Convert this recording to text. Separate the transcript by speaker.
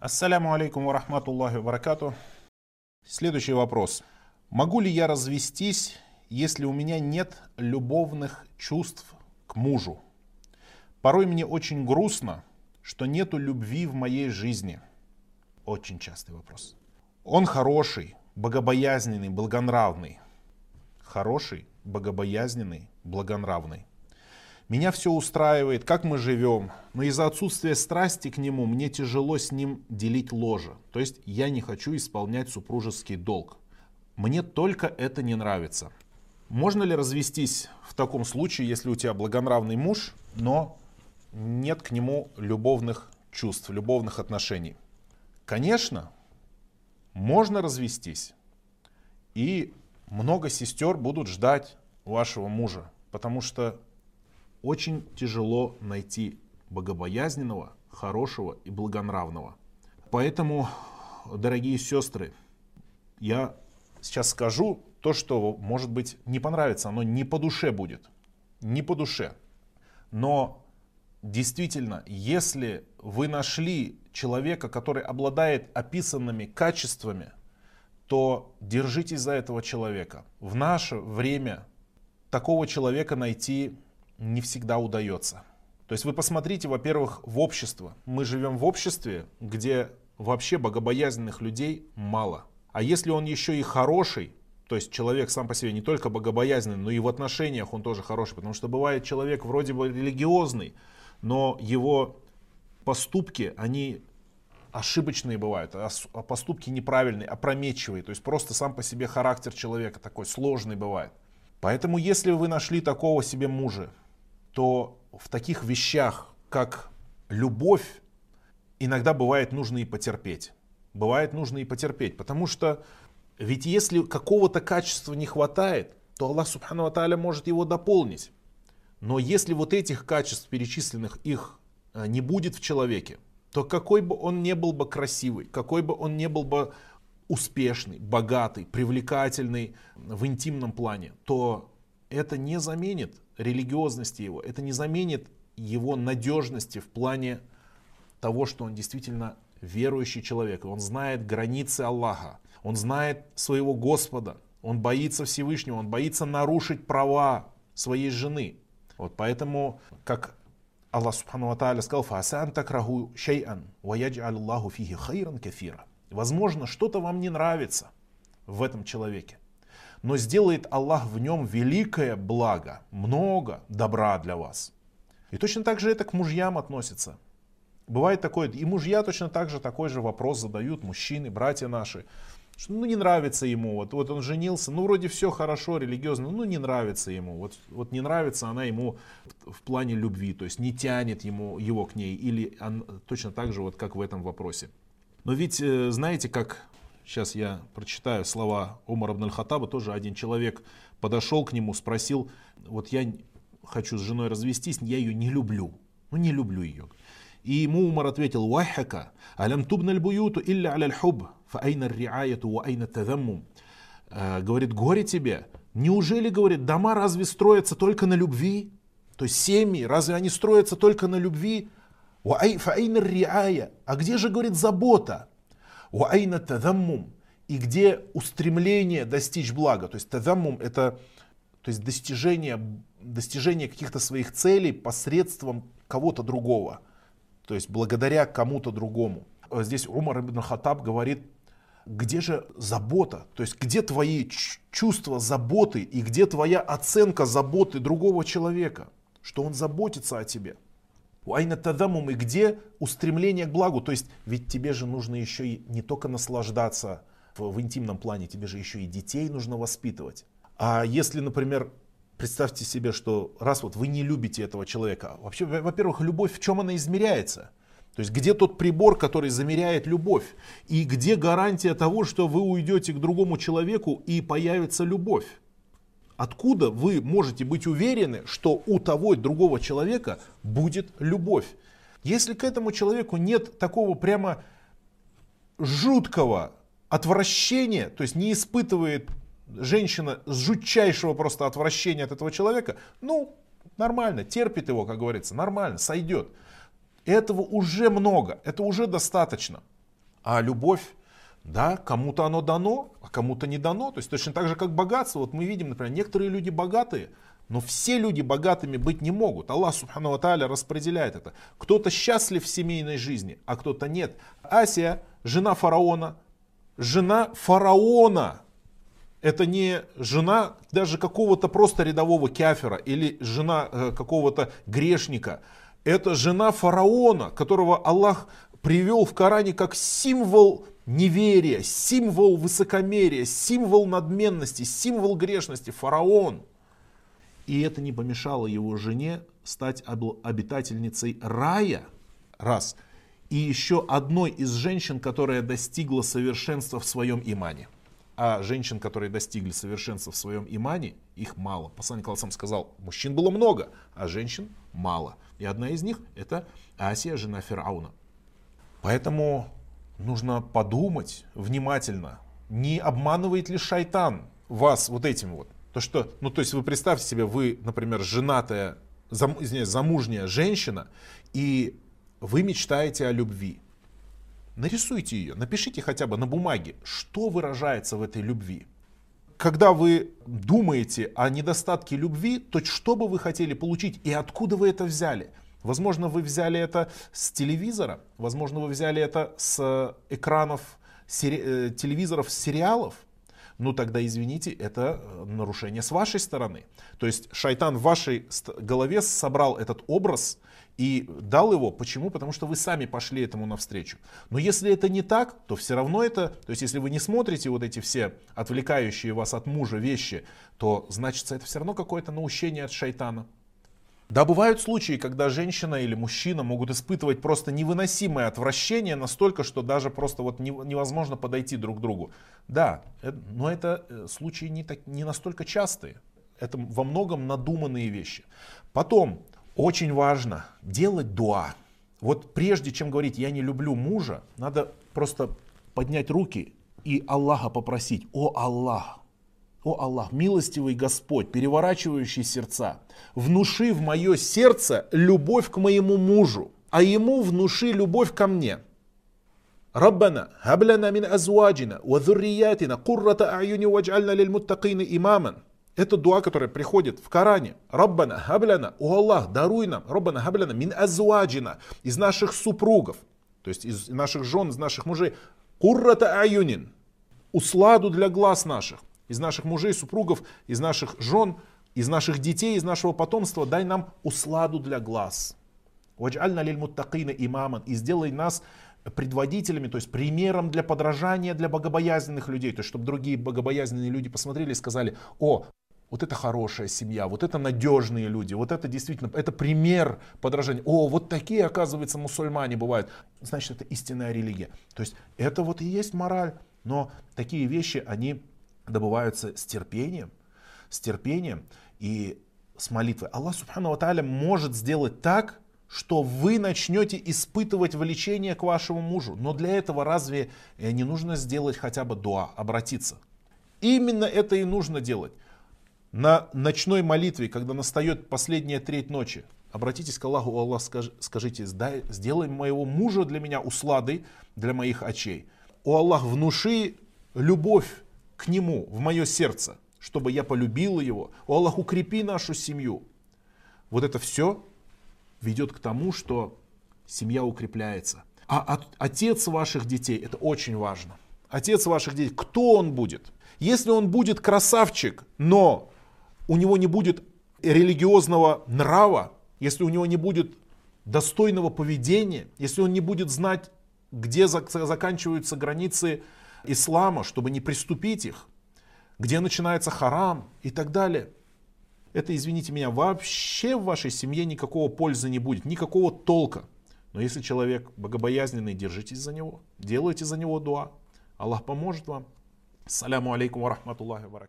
Speaker 1: Ассаляму алейкум ва рахматуллахи баракату. Следующий вопрос. Могу ли я развестись, если у меня нет любовных чувств к мужу? Порой мне очень грустно, что нету любви в моей жизни. Очень частый вопрос. Он хороший, богобоязненный, благонравный. Хороший, богобоязненный, благонравный. Меня все устраивает, как мы живем, но из-за отсутствия страсти к нему мне тяжело с ним делить ложе. То есть я не хочу исполнять супружеский долг. Мне только это не нравится. Можно ли развестись в таком случае, если у тебя благонравный муж, но нет к нему любовных чувств, любовных отношений? Конечно, можно развестись. И много сестер будут ждать вашего мужа, потому что очень тяжело найти богобоязненного, хорошего и благонравного. Поэтому, дорогие сестры, я сейчас скажу то, что, может быть, не понравится, оно не по душе будет. Не по душе. Но действительно, если вы нашли человека, который обладает описанными качествами, то держитесь за этого человека. В наше время такого человека найти не всегда удается. То есть вы посмотрите, во-первых, в общество. Мы живем в обществе, где вообще богобоязненных людей мало. А если он еще и хороший, то есть человек сам по себе не только богобоязненный, но и в отношениях он тоже хороший. Потому что бывает человек вроде бы религиозный, но его поступки, они ошибочные бывают, а, а поступки неправильные, опрометчивые. То есть просто сам по себе характер человека такой сложный бывает. Поэтому если вы нашли такого себе мужа, то в таких вещах, как любовь, иногда бывает нужно и потерпеть. Бывает нужно и потерпеть, потому что ведь если какого-то качества не хватает, то Аллах Субхану Аталя может его дополнить. Но если вот этих качеств перечисленных их э, не будет в человеке, то какой бы он не был бы красивый, какой бы он не был бы успешный, богатый, привлекательный в интимном плане, то это не заменит религиозности его, это не заменит его надежности в плане того, что он действительно верующий человек. Он знает границы Аллаха, он знает своего Господа, он боится Всевышнего, он боится нарушить права своей жены. Вот поэтому, как Аллах Субхану Тааля сказал, «Фасан такраху шей'ан, ва Аллаху фихи хайран кафира». Возможно, что-то вам не нравится в этом человеке но сделает Аллах в нем великое благо, много добра для вас. И точно так же это к мужьям относится. Бывает такое, и мужья точно так же такой же вопрос задают, мужчины, братья наши, что ну не нравится ему, вот, вот он женился, ну вроде все хорошо, религиозно, ну не нравится ему, вот, вот не нравится она ему в, в плане любви, то есть не тянет ему, его к ней, или он, точно так же, вот как в этом вопросе. Но ведь э, знаете, как Сейчас я прочитаю слова Умара ибн хаттаба тоже один человек подошел к нему, спросил, вот я хочу с женой развестись, я ее не люблю, ну не люблю ее. И ему Умар ответил, «Вахака, алям тубна аль-буюту илля аля аль-хуб, фа айна риаяту ва айна тадаммум». Э, говорит, горе тебе, неужели, говорит, дома разве строятся только на любви? То есть семьи, разве они строятся только на любви? А где же, говорит, забота? Уайна тадаммум. И где устремление достичь блага. То есть тадаммум это то есть достижение, достижение каких-то своих целей посредством кого-то другого. То есть благодаря кому-то другому. Здесь Умар ибн Хаттаб говорит, где же забота? То есть где твои чувства заботы и где твоя оценка заботы другого человека? Что он заботится о тебе. Айна тадамум, и где устремление к благу? То есть, ведь тебе же нужно еще и не только наслаждаться в, в интимном плане, тебе же еще и детей нужно воспитывать. А если, например, представьте себе, что раз вот вы не любите этого человека, вообще, во-первых, любовь в чем она измеряется? То есть где тот прибор, который замеряет любовь? И где гарантия того, что вы уйдете к другому человеку и появится любовь? Откуда вы можете быть уверены, что у того и другого человека будет любовь? Если к этому человеку нет такого прямо жуткого отвращения, то есть не испытывает женщина жутчайшего просто отвращения от этого человека, ну, нормально, терпит его, как говорится, нормально, сойдет. Этого уже много, это уже достаточно. А любовь, да, кому-то оно дано, а кому-то не дано. То есть точно так же, как богатство. Вот мы видим, например, некоторые люди богатые, но все люди богатыми быть не могут. Аллах Субхану Аталя распределяет это. Кто-то счастлив в семейной жизни, а кто-то нет. Асия, жена фараона, жена фараона. Это не жена даже какого-то просто рядового кяфера или жена э, какого-то грешника. Это жена фараона, которого Аллах привел в Коране как символ неверия, символ высокомерия, символ надменности, символ грешности. Фараон. И это не помешало его жене стать обитательницей рая. Раз. И еще одной из женщин, которая достигла совершенства в своем имане. А женщин, которые достигли совершенства в своем имане, их мало. Посланник сам сказал, мужчин было много, а женщин мало. И одна из них это Асия, жена Фирауна. Поэтому нужно подумать внимательно, не обманывает ли шайтан вас вот этим вот. То, что, ну, то есть вы представьте себе, вы, например, женатая, зам, извиняюсь, замужняя женщина, и вы мечтаете о любви. Нарисуйте ее, напишите хотя бы на бумаге, что выражается в этой любви. Когда вы думаете о недостатке любви, то что бы вы хотели получить и откуда вы это взяли? Возможно, вы взяли это с телевизора, возможно, вы взяли это с экранов сери- э, телевизоров, сериалов, ну тогда, извините, это э, нарушение с вашей стороны. То есть шайтан в вашей голове собрал этот образ и дал его. Почему? Потому что вы сами пошли этому навстречу. Но если это не так, то все равно это, то есть если вы не смотрите вот эти все отвлекающие вас от мужа вещи, то значит это все равно какое-то наущение от шайтана. Да, бывают случаи, когда женщина или мужчина могут испытывать просто невыносимое отвращение настолько, что даже просто вот невозможно подойти друг к другу. Да, э, но это э, случаи не, так, не настолько частые. Это во многом надуманные вещи. Потом, очень важно делать дуа. Вот прежде чем говорить «я не люблю мужа», надо просто поднять руки и Аллаха попросить «О Аллах, о Аллах, милостивый Господь, переворачивающий сердца, внуши в мое сердце любовь к моему мужу, а ему внуши любовь ко мне. ربنا هب لنا من أزواجنا وذرياتنا قرة أعين واجعلنا للمتقين إماما это дуа, которая приходит в Коране. Раббана, хабляна, о Аллах, даруй нам, Раббана, хабляна, мин азваджина, из наших супругов, то есть из наших жен, из наших мужей. Куррата аюнин, усладу для глаз наших из наших мужей, супругов, из наших жен, из наших детей, из нашего потомства, дай нам усладу для глаз. Ваджальна лиль муттакина имаман. И сделай нас предводителями, то есть примером для подражания для богобоязненных людей. То есть, чтобы другие богобоязненные люди посмотрели и сказали, о, вот это хорошая семья, вот это надежные люди, вот это действительно, это пример подражания. О, вот такие, оказывается, мусульмане бывают. Значит, это истинная религия. То есть, это вот и есть мораль. Но такие вещи, они добываются с терпением, с терпением и с молитвой. Аллах Субхану Аталя может сделать так, что вы начнете испытывать влечение к вашему мужу. Но для этого разве э, не нужно сделать хотя бы дуа, обратиться? Именно это и нужно делать. На ночной молитве, когда настает последняя треть ночи, обратитесь к Аллаху, Аллах скажите, сделай моего мужа для меня усладой для моих очей. О Аллах, внуши любовь к Нему, в мое сердце, чтобы я полюбила Его. О Аллах, укрепи нашу семью. Вот это все ведет к тому, что семья укрепляется. А отец ваших детей, это очень важно. Отец ваших детей, кто он будет? Если он будет красавчик, но у него не будет религиозного нрава, если у него не будет достойного поведения, если он не будет знать, где заканчиваются границы ислама, чтобы не приступить их, где начинается харам и так далее. Это, извините меня, вообще в вашей семье никакого пользы не будет, никакого толка. Но если человек богобоязненный, держитесь за него, делайте за него дуа. Аллах поможет вам. Саляму алейкум ва рахматуллахи ва